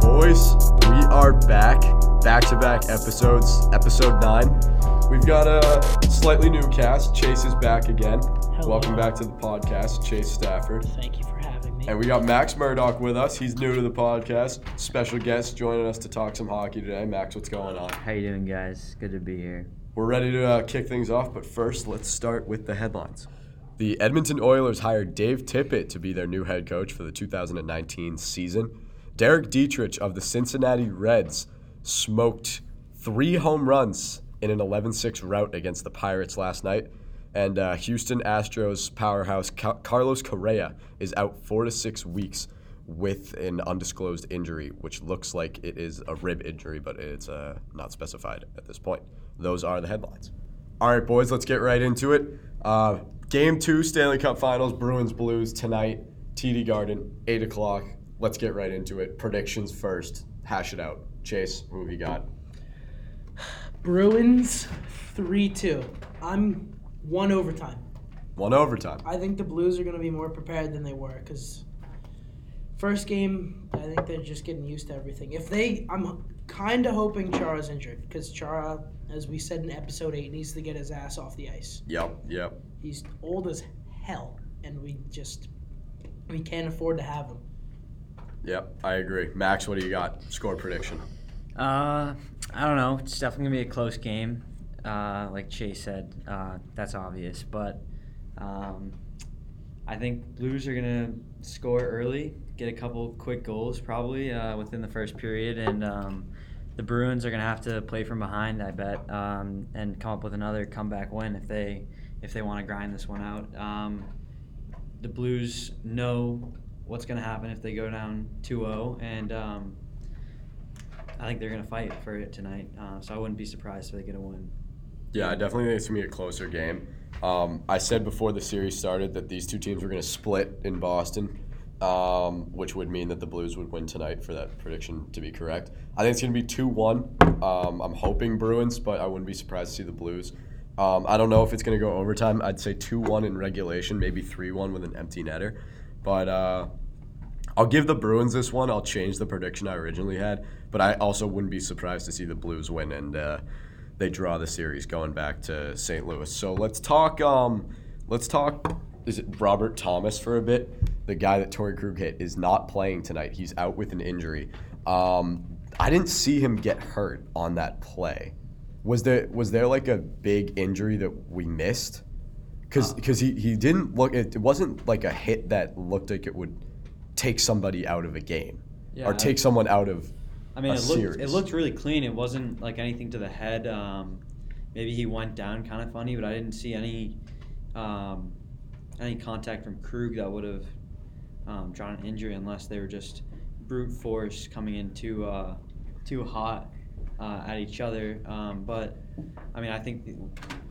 Boys, we are back. Back to back episodes. Episode 9. We've got a slightly new cast. Chase is back again. Hello. Welcome back to the podcast, Chase Stafford. Thank you for. And we got Max Murdoch with us. He's new to the podcast. Special guest joining us to talk some hockey today. Max, what's going on? How you doing, guys? Good to be here. We're ready to uh, kick things off, but first, let's start with the headlines. The Edmonton Oilers hired Dave Tippett to be their new head coach for the 2019 season. Derek Dietrich of the Cincinnati Reds smoked three home runs in an 11 6 rout against the Pirates last night. And uh, Houston Astros powerhouse Ca- Carlos Correa is out four to six weeks with an undisclosed injury, which looks like it is a rib injury, but it's uh, not specified at this point. Those are the headlines. All right, boys, let's get right into it. Uh, game two, Stanley Cup Finals, Bruins Blues tonight, TD Garden, 8 o'clock. Let's get right into it. Predictions first. Hash it out. Chase, who have you got? Bruins 3 2. I'm one overtime. One overtime. I think the Blues are going to be more prepared than they were because first game, I think they're just getting used to everything. If they, I'm kind of hoping Chara's injured because Chara, as we said in episode 8, needs to get his ass off the ice. Yep, yep. He's old as hell, and we just, we can't afford to have him. Yep, I agree. Max, what do you got? Score prediction. Uh, I don't know. It's definitely gonna be a close game. Uh, like Chase said, uh, that's obvious. But um, I think Blues are gonna score early, get a couple quick goals probably uh, within the first period, and um, the Bruins are gonna have to play from behind. I bet, um, and come up with another comeback win if they if they want to grind this one out. Um, the Blues know what's to happen if they go down 2-0 and um, i think they're to fight for it tonight uh, so i wouldn't be surprised if they get a win Yeah, I definitely think it's gonna be a closer game. Um, I said before the series started that these two teams were gonna split in Boston, um, which would mean that the Blues would win tonight for that prediction to be correct. I think it's gonna be two one. Um, I'm hoping Bruins, but I wouldn't be surprised to see the Blues. Um, I don't know if it's gonna go overtime. I'd say two one in regulation, maybe three one with an empty netter, but. Uh, I'll give the Bruins this one. I'll change the prediction I originally had, but I also wouldn't be surprised to see the Blues win and uh, they draw the series going back to St. Louis. So let's talk. Um, let's talk. Is it Robert Thomas for a bit? The guy that Torrey Krug hit is not playing tonight. He's out with an injury. Um, I didn't see him get hurt on that play. Was there was there like a big injury that we missed? Because because he, he didn't look. It, wasn't like a hit that looked like it would take somebody out of a game Yeah, or take someone out of i mean it looked, series. it looked really clean it wasn't like anything to the head um, maybe he went down kind of funny but i didn't see any um, any contact from krug that would have um, drawn an injury unless they were just brute force coming in too uh, too hot uh, at each other. Um, but I mean, I think the,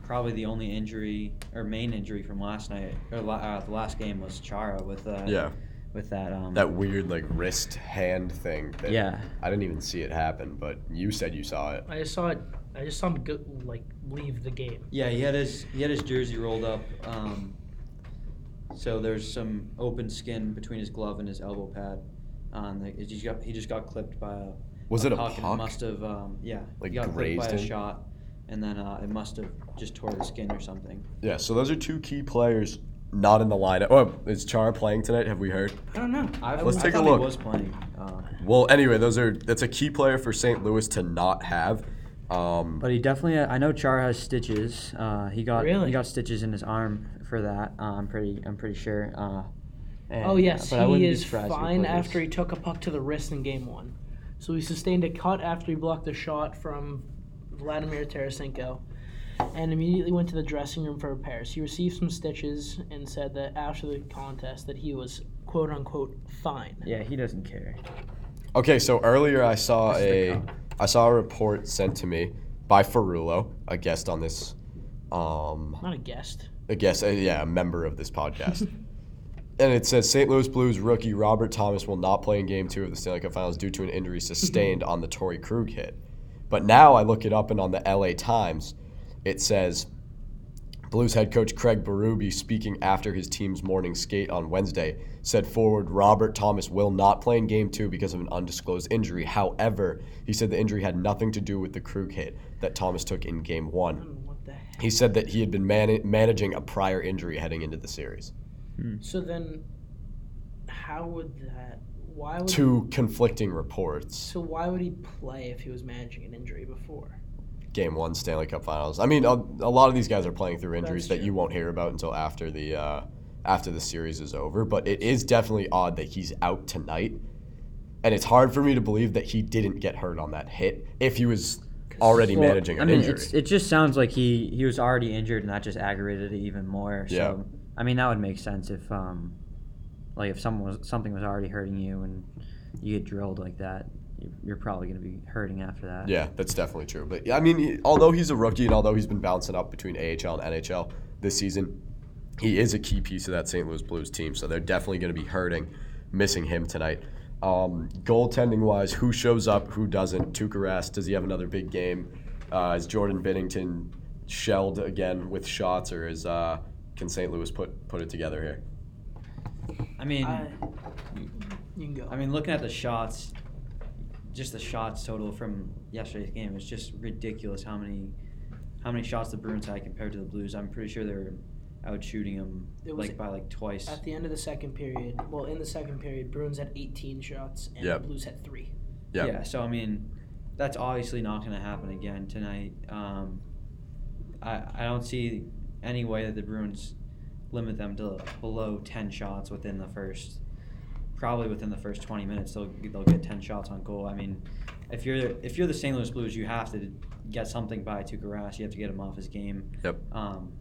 probably the only injury or main injury from last night or la- uh, the last game was Chara with uh, yeah with that um, that weird like wrist hand thing. That yeah I didn't even see it happen, but you said you saw it. I just saw it. I just saw him go, like leave the game. yeah he had his he had his jersey rolled up. Um, so there's some open skin between his glove and his elbow pad. On the, he just got he just got clipped by a Was it a puck? and puck? must have um, yeah Like he got clipped by grazed a shot, and then uh, it must have just tore the skin or something. Yeah, so those are two key players not in the lineup. Oh, is Chara playing tonight? Have we heard? I don't know. I, Let's I take a look. He was playing. Uh, Well, anyway, those are that's a key player for St. Louis to not have. Um, But he definitely, I know Char has stitches. Uh, he got Really? he got stitches in his arm for that. Uh, I'm pretty I'm pretty sure. Uh, and- Oh yes, but he is fine after he took a puck to the wrist in game one. So he sustained a cut after he blocked a shot from Vladimir Tarasenko, and immediately went to the dressing room for repairs. He received some stitches and said that after the contest that he was quote unquote fine. Yeah, he doesn't care. okay, so earlier I saw That's the a cup. I saw a report sent to me by Ferrulo, a guest on this, um, Not a guest. a guest, uh, yeah, a member of this podcast. And it says St. Louis Blues rookie Robert Thomas will not play in Game Two of the Stanley Cup Finals due to an injury sustained on the Torrey Krug hit. But now I look it up, and on the LA Times, it says Blues head coach Craig Berube, speaking after his team's morning skate on Wednesday, said forward Robert Thomas will not play in Game Two because of an undisclosed injury. However, he said the injury had nothing to do with the Krug hit that Thomas took in Game One. don't know what the heck. He said that he had been man- managing a prior injury heading into the series. Hmm. So then, how would that? Why would? Two conflicting reports. So why would he play if he was managing an injury before? Game one Stanley Cup Finals. I mean, a, a lot of these guys are playing through injuries that you won't hear about until after the uh, after the series is over. But it is definitely odd that he's out tonight, and it's hard for me to believe that he didn't get hurt on that hit if he was already Well, managing an I mean, injury. It's, it just sounds like he, he was already injured, and that just aggravated it even more. So, Yeah. I mean, that would make sense if, um, like, if someone was something was already hurting you and you get drilled like that, you- you're probably going to be hurting after that. Yeah, that's definitely true. But yeah, I mean, he- although he's a rookie and although he's been bouncing up between AHL and NHL this season, he is a key piece of that St. Louis Blues team. So they're definitely going to be hurting, missing him tonight. Um, goaltending wise, who shows up, who doesn't? Tuukka Rask, does he have another big game? Uh, is Jordan Binnington shelled again with shots, or is uh, can St. Louis put put it together here? I mean, I, you can go. I mean, looking at the shots, just the shots total from yesterday's game, it's just ridiculous how many how many shots the Bruins had compared to the Blues. I'm pretty sure they're out shooting them It was- like by like twice. At the end of the second period, well, in the second period, Bruins had 18 shots and Yep. the Blues had three. Yeah. Yeah, so I mean, that's obviously not going to happen again tonight. Um, I I don't see any way that the Bruins limit them to below ten shots within the first, probably within the first twenty minutes. They'll they'll get ten shots on goal. I mean, if you're if you're the St. Louis Blues, you have to get something by Tuukka. You have to get him off his game. Yep. Um,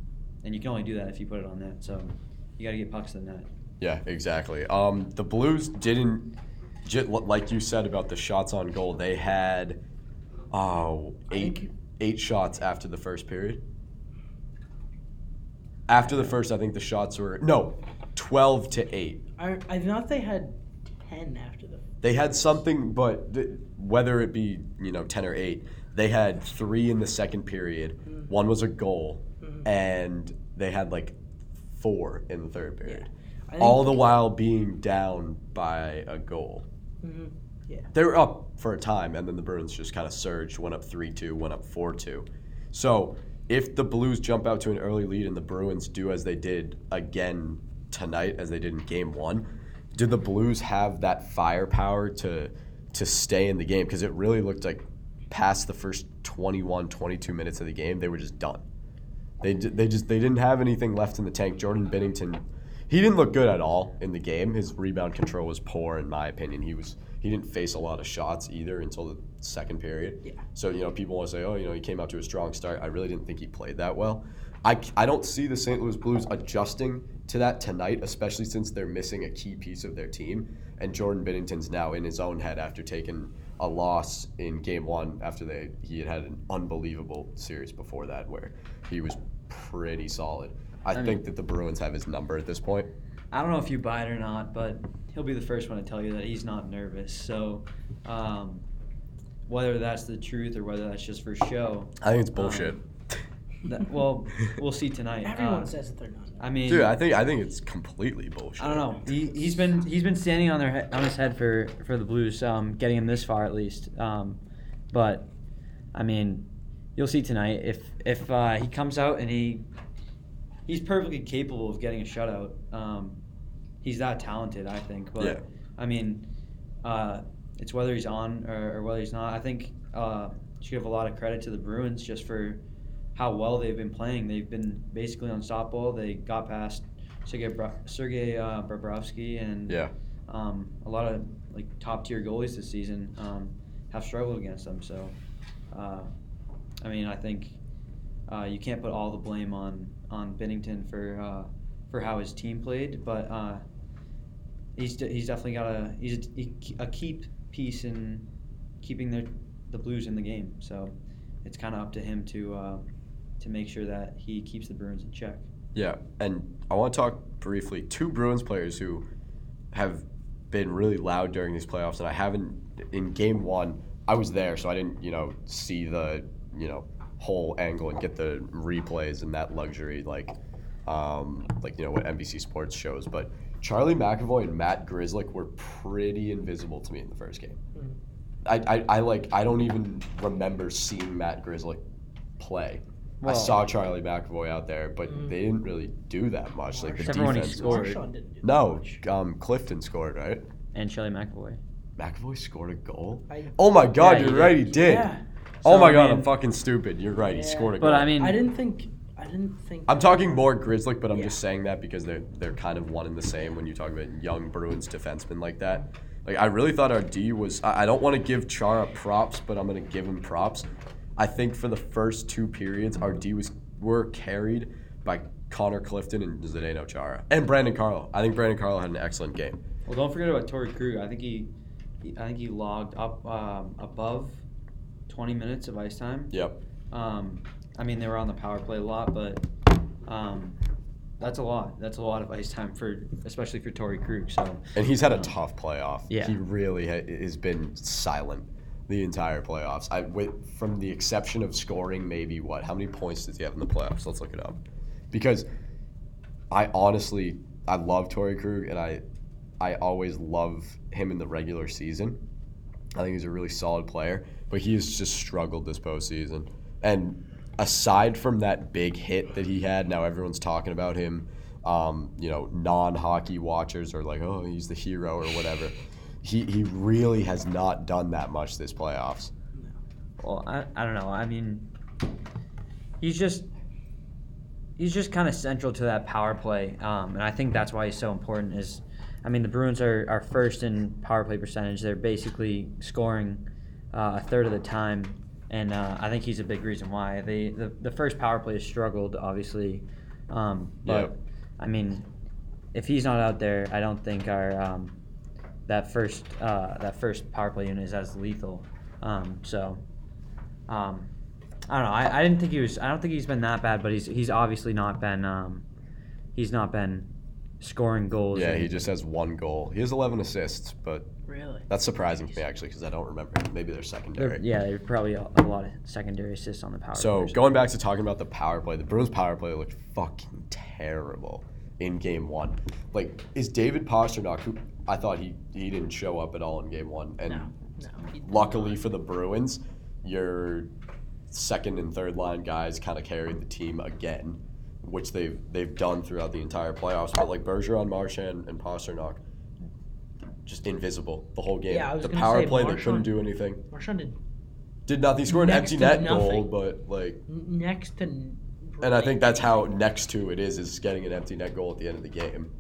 and you can only do that if you put it on net. So you got to get pucks to the net. Yeah, exactly. Um, the Blues didn't, like you said about the shots on goal, they had oh, eight, eight shots after the first period. After the first, I think the shots were, no, 12 to 8. I, I thought they had 10 after the. They had something, but th- whether it be, you know, 10 or 8, they had three in the second period. Mm. One was a goal, Mhm. and they had like four in the third period. Think, All the while being down by a goal. Mhm. Yeah. They were up for a time, and then the Bruins just kind of surged, went up 3 2, went up 4 2. So if the Blues jump out to an early lead and the Bruins do as they did again tonight, as they did in game one, do the Blues have that firepower to to stay in the game? Because it really looked like past the first 21, 22 minutes of the game, they were just done. They, they just they didn't have anything left in the tank. Jordan Binnington, he didn't look good at all in the game. His rebound control was poor, in my opinion. He was he didn't face a lot of shots either until the second period. Yeah. So you know people want to say, oh, you know, he came out to a strong start. I really didn't think he played that well. I, I don't see the St. Louis Blues adjusting to that tonight, especially since they're missing a key piece of their team. And Jordan Binnington's now in his own head after taking a loss in game one after they he had had an unbelievable series before that where he was pretty solid. I, I mean- think that the Bruins have his number at this point. I don't know if you buy it or not, but he'll be the first one to tell you that he's not nervous. So, um, whether that's the truth or whether that's just for show, I think it's bullshit. Um, that, well, we'll see tonight. Everyone Uh, says that they're not. I mean, Dude, I think I think it's completely bullshit. I don't know. He he's been he's been standing on their he- on his head for for the Blues, um, getting him this far at least. Um, but I mean, you'll see tonight if if uh, he comes out and he he's perfectly capable of getting a shutout. Um, he's that talented, I think. But Yeah. I mean, uh, it's whether he's on or, or whether he's not. I think uh, should give a lot of credit to the Bruins just for how well they've been playing. They've been basically unstoppable. They got past Sergei, Bra- Sergei uh, Bobrovsky and Yeah. um, a lot of like top tier goalies this season um, have struggled against them. So, uh, I mean, I think uh, you can't put all the blame on on Binnington for uh, for how his team played, but uh, he's de- he's definitely got a he's a, a key piece in keeping their the Blues in the game. So, it's kind of up to him to uh, to make sure that he keeps the Bruins in check. Yeah, and I want to talk briefly two Bruins players who have been really loud during these playoffs, and I haven't in game one. I was there, so I didn't, you know, see the, you know, whole angle and get the replays and that luxury like, um, like you know what NBC Sports shows. But Charlie McAvoy and Matt Grzelcyk were pretty invisible to me in the first game. I, I, I like I don't even remember seeing Matt Grzelcyk play. I saw Charlie McAvoy out there, but they didn't really do that much. Like the Except for when he defense. scored. Marchand didn't do No, much. um, Clifton scored right. And Charlie McAvoy. McAvoy scored a goal. I, Oh my God, Yeah, you're he right, did. he did. yeah. Oh So, my I God, I'm fucking stupid. You're right, he scored a goal. But I mean, I didn't think. I didn't think. I'm talking more Grzelcyk, but I'm Yeah. just saying that because they're they're kind of one and the same when you talk about young Bruins defensemen like that. Like I really thought our D was. I, I don't want to give Chara props, but I'm gonna give him props. I think for the first two periods, our D was were carried by Connor Clifton and Zdeno Chara and Brandon Carlo. I think Brandon Carlo had an excellent game. Well, don't forget about Torrey Krug. I think he, he I think he logged up um, above 20 minutes of ice time. Yep. Um, I mean, they were on the power play a lot, but um, that's a lot. That's a lot of ice time for, especially for Torrey Krug. So And he's had a um, tough playoff. Yeah. He really ha- has been silent the entire playoffs. I with, from the exception of scoring maybe what? How many points does he have in the playoffs? Let's look it up. Because I honestly I love Torrey Krug and I I always love him in the regular season. I think he's a really solid player, but he has just struggled this postseason. And aside from that big hit that he had, now everyone's talking about him. Um, you know, non-hockey watchers are like, "Oh, he's the hero" or whatever. He he really has not done that much this playoffs. Well, I, I don't know. I mean, he's just he's just kind of central to that power play, um, and I think that's why he's so important. Is I mean, the Bruins are, are first in power play percentage. They're basically scoring uh, a third of the time, and uh, I think he's a big reason why. They the, the first power play has struggled, obviously, um, but Yep. I mean, if he's not out there, I don't think our um, that first uh, that first power play unit is as lethal. Um, so, um, I don't know. I, I didn't think he was. I don't think he's been that bad, but he's he's obviously not been. Um, he's not been scoring goals. Yeah, and- he just has one goal. He has 11 assists, but Really? that's surprising to me actually because I don't remember. Maybe they're they're- secondary. yeah, there's probably a, a lot of secondary assists on the power. So play or going back to talking about the power play, the Bruins power play looked fucking terrible in game one. Like, is David Pastrnak, who I thought he he didn't show up at all in game one, and No. No. he- luckily for the Bruins, your second and third line guys kind of carried the team again, which they've they've done throughout the entire playoffs. But like Bergeron, Marchand, and Pastrnak, just invisible the whole game. Yeah, I was the gonna power say play they couldn't do anything. Marchand did Did nothing. He scored an Next empty to net goal, nothing. but like next to. n- and I think that's how next to it is is getting an empty net goal at the end of the game.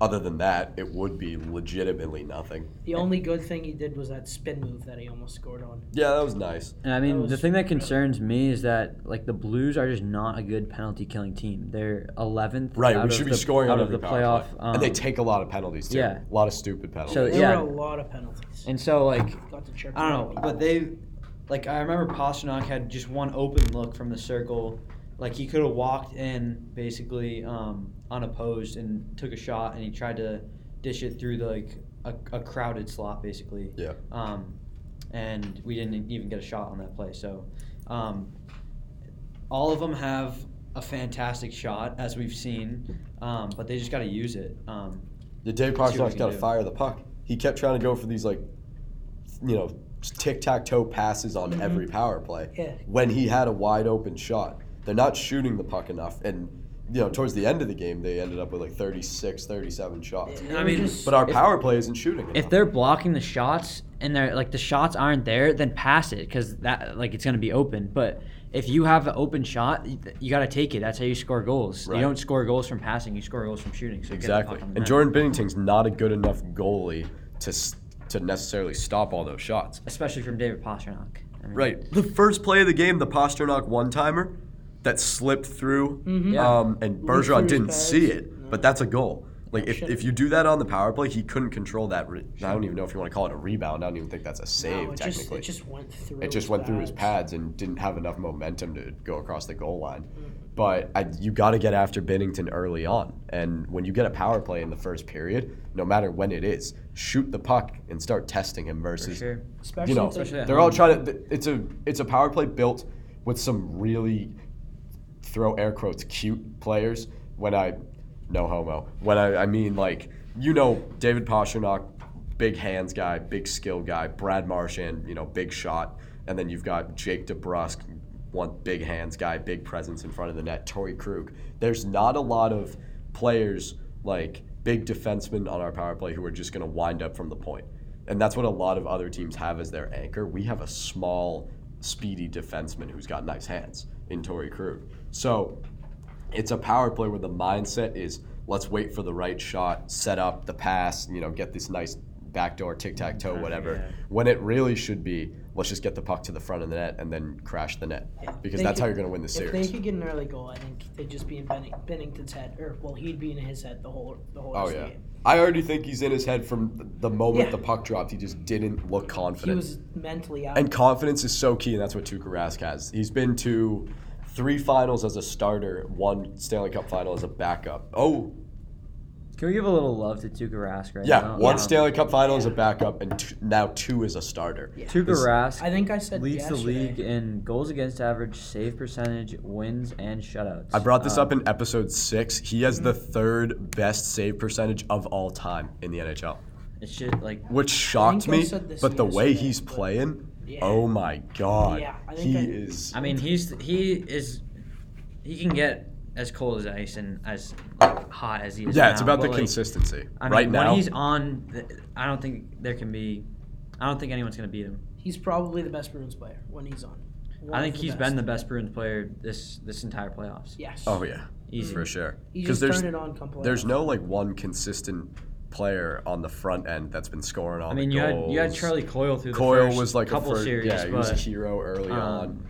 Yeah. Other than that, it would be legitimately nothing. The only good thing he did was that spin move that he almost scored on. Yeah, that was nice. And I mean, the thing that concerns me is that like the Blues are just not a good penalty killing team. They're 11th. Right, out we of should be the- scoring out of the power playoff. play. and they um, take a lot of penalties too. yeah. A lot of stupid penalties. So, There yeah. were a lot of penalties. And so like Got to check I don't know, but they, like, I remember Pastrnak had just one open look from the circle. Like, he could have walked in basically um, unopposed and took a shot, and he tried to dish it through the, like a, a crowded slot, basically. Yeah. Um, and we didn't even get a shot on that play. So, um, all of them have a fantastic shot, as we've seen, um, but they just got to use it. Um, Yeah, Dave Let's see what Pastrnak's we got to fire the puck. He kept trying to go for these like, you know, tic tac toe passes on Mhm. every power play. Yeah. When he had a wide open shot, they're not shooting the puck enough, and you know, towards the end of the game, they ended up with like 36, 37 shots. I mean, But our If- power play isn't shooting enough. if they're blocking the shots and they're like the shots aren't there, then pass it because that like it's gonna be open. But if you have an open shot, you, you got to take it. That's how you score goals. Right. You don't score goals from passing. You score goals from shooting. So Exactly. puck on the And net. Jordan Binnington's not a good enough goalie to to necessarily stop all those shots. especially from David Pastrnak. I mean, Right. The first play of the game, the Pastrnak one timer that slipped through, Mhm. Yeah. um, and Bergeron his didn't pads. see it, No. but that's a goal. Like if, if you do that on the power play, he couldn't control that. Re- I don't even know if you want to call it a rebound. I don't even think that's a save no, it technically. just it just went through. it just his went through his pads. pads and didn't have enough momentum to go across the goal line. Mm-hmm. But I, you got to get after Binnington early on, and when you get a power play in the first period, no matter when it is, shoot the puck and start testing him For versus sure. Especially you know they- Especially at they're all trying to. It's a it's a power play built with some really throw air quotes cute players. When I no homo. When I I mean like you know David Pastrnak, big hands guy, big skill guy. Brad Marchand, you know, big shot, and then you've got Jake DeBrusk, one big hands guy, big presence in front of the net. Torrey Krug. There's not a lot of players like big defensemen on our power play who are just going to wind up from the point. And that's what a lot of other teams have as their anchor. We have a small, speedy defenseman who's got nice hands in Torrey Krug. So it's a power play where the mindset is let's wait for the right shot, set up the pass, you know, get this nice backdoor tic tac toe, whatever. Yeah. When it really should be let's just get the puck to the front of the net and then crash the net Yeah, because they that's how you're going to win the series. If they could get an early goal, I think they'd just be in Benning, Binnington's head, or well, he'd be in his head the whole the whole Oh yeah, game. I already think he's in his head from the moment Yeah. the puck dropped. He just didn't look confident. He was mentally out. and confidence is so key, and that's what Tuukka Rask has. He's been to three finals as a starter, one Stanley Cup final as a backup. Oh, Can we give a little love to Tuukka Rask right now? yeah, now? one Um, Stanley Cup final as a backup, and t- now two as a starter. Yeah. Tuukka Rask I think I said leads the league in goals against average, save percentage, wins, and shutouts. I brought this Um, up in episode six. He has the third best save percentage of all time in the NHL, It's just like which shocked me. said this But the way yesterday, he's but- playing, Yeah. oh my god, Yeah, I think he I- is. I mean, he's he is he can get as cold as ice and as like hot as he is. Yeah, it's now, about the but, like, consistency. I mean, right when now, he's on, th- I don't think there can be. I don't think anyone's gonna beat him. He's probably the best Bruins player when he's on. One I think the he's best. been the best Bruins player this this entire playoffs. Yes. oh yeah, Easy. for sure. He Because just there's turned it on completely. there's no like one consistent player on the front end that's been scoring all I mean, the you had you had Charlie Coyle through the Coyle first was like couple a first, series, yeah, he was a hero early um, on.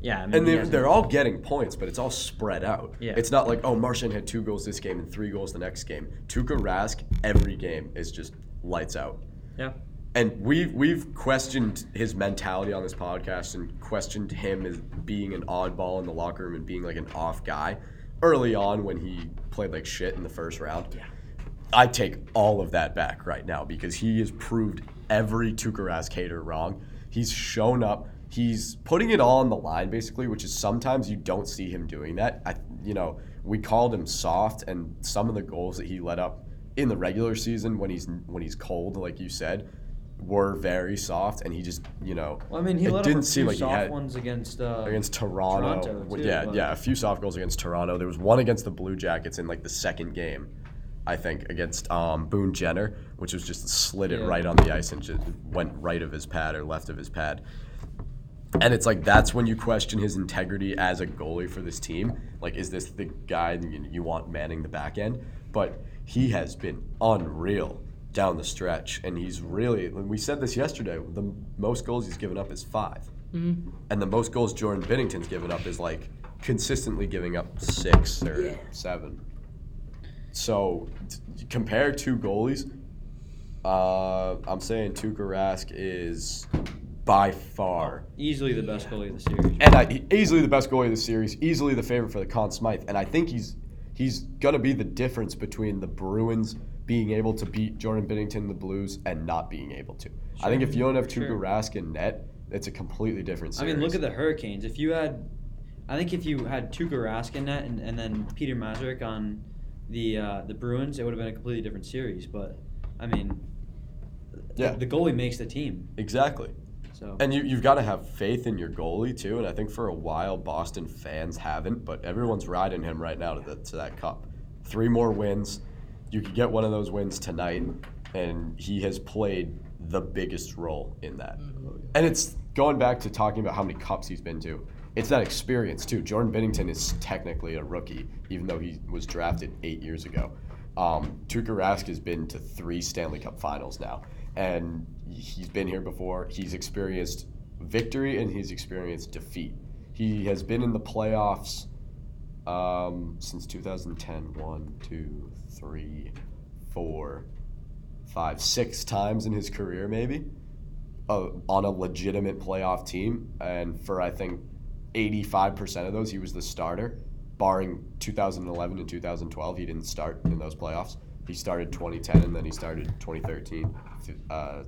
yeah, I mean, And they, they're all getting points, but it's all spread out. Yeah. It's not like, oh, Marchand had two goals this game and three goals the next game. Tuukka Rask, every game is just lights out. yeah. And we've we've questioned his mentality on this podcast and questioned him as being an oddball in the locker room and being like an off guy early on when he played like shit in the first round. Yeah. I take all of that back right now because he has proved every Tuukka Rask hater wrong. He's shown up. He's putting it all on the line basically, which is sometimes you don't see him doing that. I, you know, we called him soft, and some of the goals that he let up in the regular season when he's when he's cold, like you said, were very soft, and he just, you know, Well, I mean, he it didn't seem like he soft had ones against uh, against Toronto. Toronto, too, yeah, yeah, a few soft goals against Toronto. There was one against the Blue Jackets in like the second game, I think, against um, Boone Jenner, which was just slid it Yeah. right on the ice and just went right of his pad or left of his pad. And it's like that's when you question his integrity as a goalie for this team. Like, is this the guy you want manning the back end? But he has been unreal down the stretch, and he's really. We said this yesterday. The most goals he's given up is 5 Mhm. and the most goals Jordan Binnington's given up is like consistently giving up six or Yeah. seven. So t- compare two goalies. Uh, I'm saying Tuukka Rask is by far, easily the best goalie of the series. and I, easily the best goalie of the series, easily the favorite for the Conn Smythe, and I think he's he's gonna be the difference between the Bruins being able to beat Jordan Binnington, and the Blues, and not being able to. I think if you don't have Tuukka sure. Rask in net, it's a completely different I mean, look at the Hurricanes. If you had, I think if you had Tuukka Rask in net and, and then Petr Mrazek on the uh, the Bruins, it would have been a completely different series. But I mean, Yeah. the goalie makes the team. Exactly. So And you, you've got to have faith in your goalie, too. And I think for a while, Boston fans haven't, but everyone's riding him right now to, the, to that cup. Three more wins. You could get one of those wins tonight, and he has played the biggest role in that. And it's going back to talking about how many cups he's been to. It's that experience, too. Jordan Binnington is technically a rookie, even though he was drafted eight years ago. Um, Tuukka Rask has been to three Stanley Cup finals now, and he's been here before. He's experienced victory and he's experienced defeat. He has been in the playoffs um, since 2010. One, two, three, four, five, six times in his career, maybe, uh, on a legitimate playoff team. And for, I think, 85% of those, he was the starter. Barring 2011 and 2012, he didn't start in those playoffs. He started 2010 and then he started 2013, uh,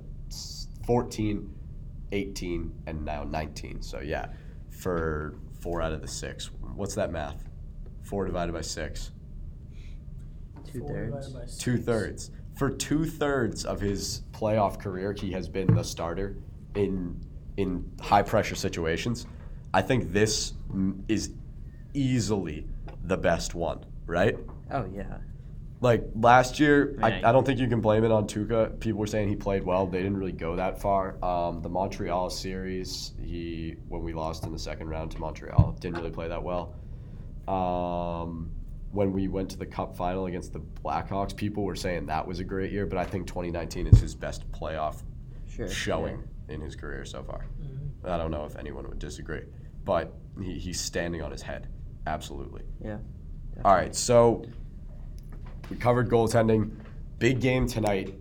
14, 18, and now 19. So, yeah, for four out of the six. What's that math? Four divided by six. Two Four thirds. divided by six. Two thirds. For two thirds of his playoff career, he has been the starter in in high pressure situations. I think this is easily the best one, right? Oh yeah. Like last year, I, Right. I don't think you can blame it on Tuukka. People were saying he played well. They didn't really go that far. Um, the Montreal series, he when we lost in the second round to Montreal, didn't really play that well. Um, when we went to the Cup final against the Blackhawks, people were saying that was a great year. But I think 2019 is his best playoff Sure. showing in his career so far. Mhm. I don't know if anyone would disagree, but he, he's standing on his head. Absolutely. Yeah. All right, so we covered goaltending. Big game tonight.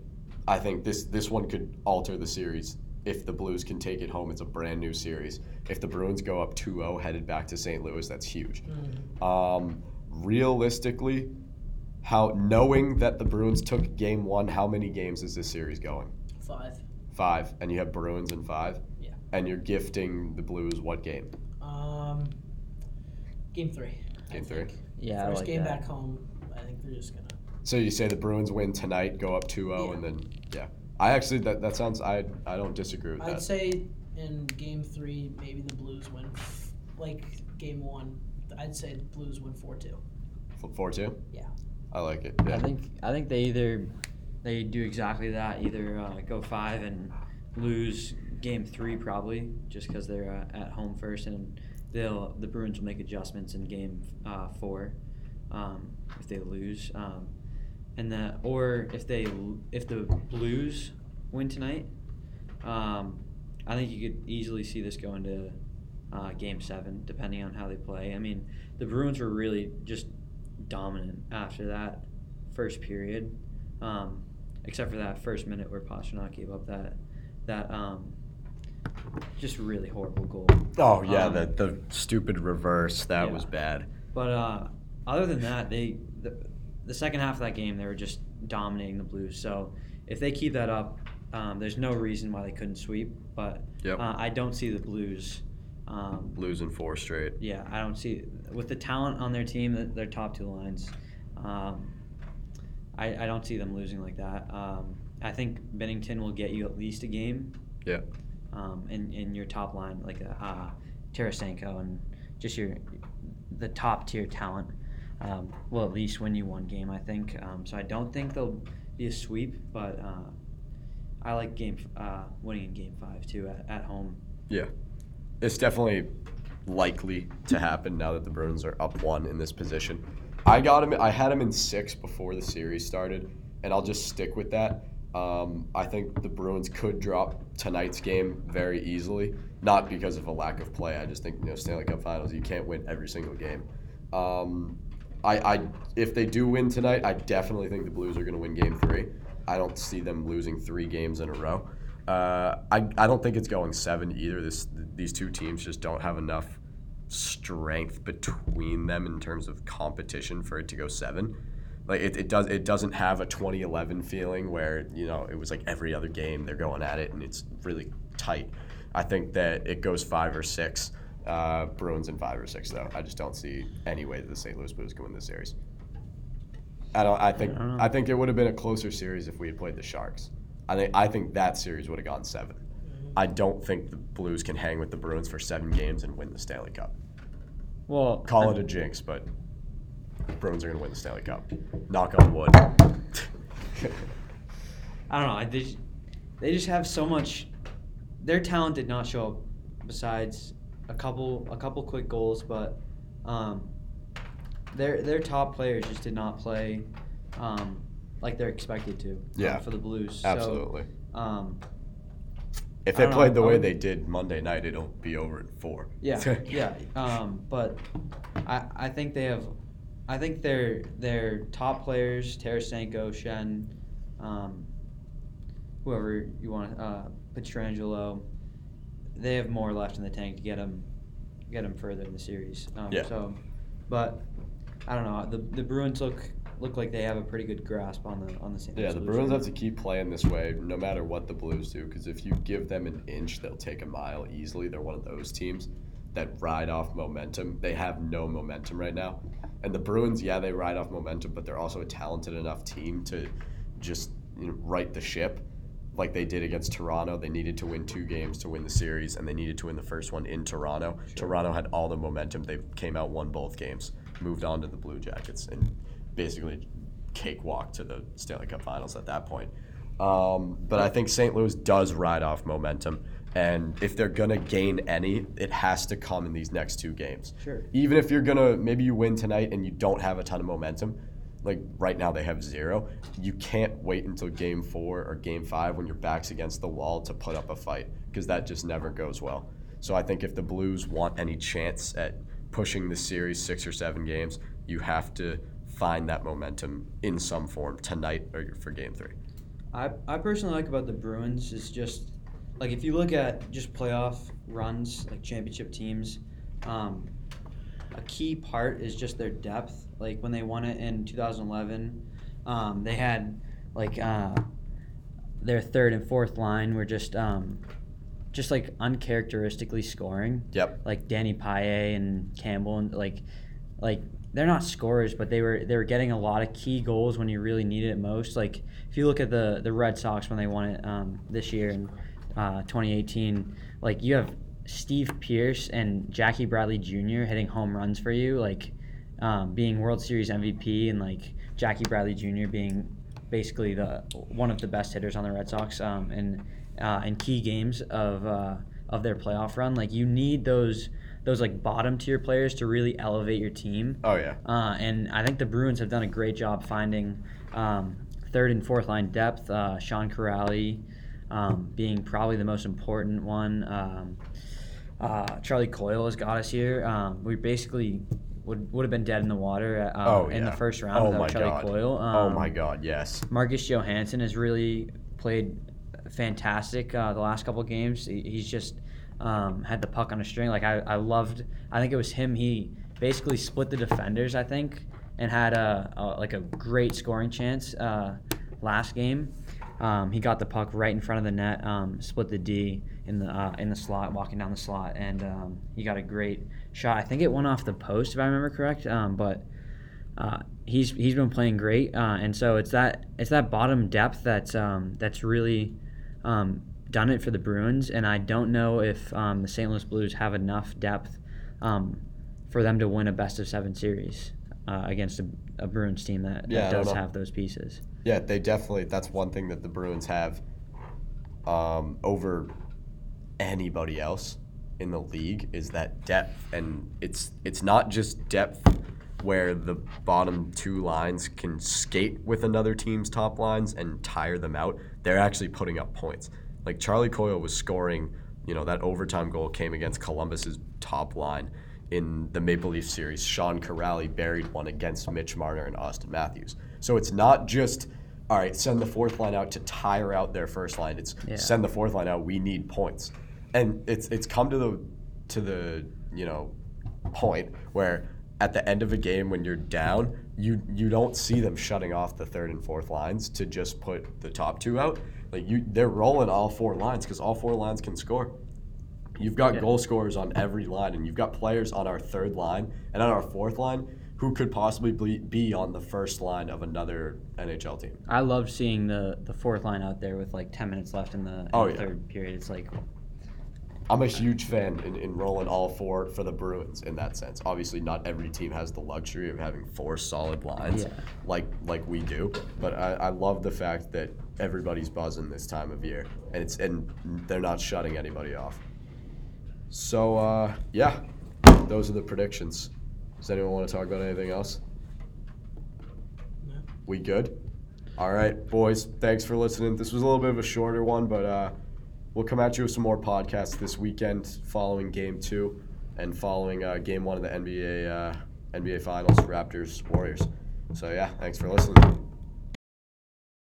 I think this this one could alter the series. If the Blues can take it home, it's a brand new series. If the Bruins go up 2-0 headed back to St. Louis, that's huge. Mhm. Um, realistically, how knowing that the Bruins took game 1, how many games is this series going? Five. 5 and you have Bruins in 5 Yeah. and you're gifting the Blues what game? Game three. I Game three? think. Yeah. I First like game that. back home. I think they're just gonna. So you say the Bruins win tonight, go up 2-0 Yeah. and then yeah. I actually that that sounds I I don't disagree with that. I'd that. say in game three, maybe the Blues win. f- Like game one, I'd say the Blues win four two. Four two. Yeah. I like it. Yeah. I think I think they either they do exactly that. Either uh, go five and lose game three probably just because they're uh, at home first, and they'll the Bruins will make adjustments in game uh, four um, if they lose. Um, and that, or if they if the Blues win tonight, um, I think you could easily see this going to uh, game seven, depending on how they play. I mean, the Bruins were really just dominant after that first period, um, except for that first minute where Pastrnak gave up that that um, just really horrible goal. oh yeah, Um, the the stupid reverse that yeah. was bad. But uh, other than that, they the, the second half of that game they were just dominating the Blues. So if they keep that up, um, there's no reason why they couldn't sweep. But Yep. uh, I don't see the Blues. Um, Losing four straight. yeah, I don't see with the talent on their team, their top two lines. Um, I, I don't see them losing like that. Um, I think Binnington will get you at least a game. Yeah. Um, in, in your top line, like uh, uh, Tarasenko and just your the top tier talent, um, will at least win you one game. I think. Um, so I don't think they'll be a sweep, but uh, I like game uh, winning in game five too at, at home. Yeah. It's definitely likely to happen now that the Bruins are up one in this position. I got him. I had him in six before the series started, and I'll just stick with that. Um, I think the Bruins could drop tonight's game very easily, not because of a lack of play. I just think you know Stanley Cup Finals, you can't win every single game. Um, I, I if they do win tonight, I definitely think the Blues are going to win Game Three. I don't see them losing three games in a row. Uh, I, I don't think it's going seven either. This these two teams just don't have enough strength between them in terms of competition for it to go seven. Like it, it does it doesn't have a 2011 feeling where you know it was like every other game they're going at it and it's really tight. I think that it goes five or six. Uh, Bruins in five or six though. I just don't see any way that the St. Louis Blues can win this series. I don't. I think. I. I think it would have been a closer series if we had played the Sharks. I think. I think that series would have gone seven. I don't think the Blues can hang with the Bruins for seven games and win the Stanley Cup. Well, Call it a jinx, but Bruins are going to win the Stanley Cup. Knock on wood. I don't know. I- They, they just have so much. Their talent did not show up. Besides a couple, a couple quick goals, but um, their their top players just did not play um, like they're expected to. uh, Yeah. for the Blues. Absolutely. So, um, If they don't know, played the way would- they did Monday night, it'll be over in four. Yeah, yeah. Um, but I, I think they have, I think their their top players, Tarasenko, Schenn, um, whoever you want, uh, Pietrangelo, they have more left in the tank to get them, get them further in the series. Um, Yeah. So, but I don't know. The the Bruins look look like they have a pretty good grasp on the on the St. Yeah, the Bruins have to keep playing this way no matter what the Blues do. Because if you give them an inch, they'll take a mile easily. They're one of those teams that ride off momentum. They have no momentum right now. And the Bruins, yeah, they ride off momentum, but they're also a talented enough team to just you know, right the ship like they did against Toronto. They needed to win two games to win the series, and they needed to win the first one in Toronto. Toronto had all the momentum. They came out, won both games, moved on to the Blue Jackets, and basically cakewalk to the Stanley Cup Finals at that point. Um, but I think St. Louis does ride off momentum, and if they're gonna gain any, it has to come in these next two games. Sure. Even if you're gonna maybe you win tonight and you don't have a ton of momentum, like right now they have zero. You can't wait until game four or game five when your back's against the wall to put up a fight because that just never goes well. So I think if the Blues want any chance at pushing the series six or seven games, you have to find that momentum in some form tonight or for game three. I, I personally like about the Bruins is just like if you look at just playoff runs like championship teams, um, a key part is just their depth. Like when they won it in 2011, um, they had like uh, their third and fourth line were just um, just like uncharacteristically scoring. Yep. Like Danny Paille and Campbell and like like they're not scorers, but they were they were getting a lot of key goals when you really needed it most. Like if you look at the the Red Sox when they won it um, this year in uh, 2018, like you have Steve Pearce and Jackie Bradley Jr. hitting home runs for you, like um, being World Series MVP, and like Jackie Bradley Jr. being basically the one of the best hitters on the Red Sox um, in uh, in key games of uh, of their playoff run. Like you need those those like bottom tier players to really elevate your team. Oh yeah. Uh, and I think the Bruins have done a great job finding um, third and fourth line depth. Uh, Sean Kuraly um, being probably the most important one. Um, uh, Charlie Coyle has got us here. Um, we basically would, would have been dead in the water uh, Oh in yeah. the first round Oh without my Charlie god. Coyle. oh Um, my god. Yes. Marcus Johansson has really played fantastic uh, the last couple games. He, he's just um, had the puck on a string. Like I, I loved. I think it was him. He basically split the defenders. I think and had a, a like a great scoring chance uh, last game. Um, he got the puck right in front of the net, um, split the D in the uh, in the slot, walking down the slot, and um, he got a great shot. I think it went off the post, if I remember correct. Um, but uh, he's he's been playing great, uh, and so it's that it's that bottom depth that's um, that's really um, done it for the Bruins. And I don't know if the St. Louis Blues have enough depth for them to win a best of seven series uh, against a, a Bruins team that, that does have those pieces. Yeah, they definitely. That's one thing that the Bruins have um, over anybody else in the league is that depth, and it's it's not just depth where the bottom two lines can skate with another team's top lines and tire them out. They're actually putting up points. Like Charlie Coyle was scoring. You know that overtime goal came against Columbus's top line in the Maple Leaf series. Sean Kuraly buried one against Mitch Marner and Austin Matthews. So it's not just all right, send the fourth line out to tire out their first line. It's Yeah. send the fourth line out. We need points, and it's it's come to the to the you know point where at the end of a game when you're down, you you don't see them shutting off the third and fourth lines to just put the top two out. Like you, they're rolling all four lines because all four lines can score. You've got Yeah. goal scorers on every line, and you've got players on our third line and on our fourth line who could possibly be, on the first line of another NHL team. I love seeing the, the fourth line out there with like ten minutes left in the, in Oh, the yeah. third period. It's like I'm a huge fan in, in rolling all four for the Bruins in that sense. Obviously, not every team has the luxury of having four solid lines Yeah. like like we do. But I, I love the fact that everybody's buzzing this time of year, and it's and they're not shutting anybody off. So uh, yeah, those are the predictions. Does anyone want to talk about anything else? No. We good? All right, boys. Thanks for listening. This was a little bit of a shorter one, but uh, we'll come at you with some more podcasts this weekend following game two and following uh, game one of the NBA uh, NBA Finals, Raptors Warriors. So yeah, thanks for listening.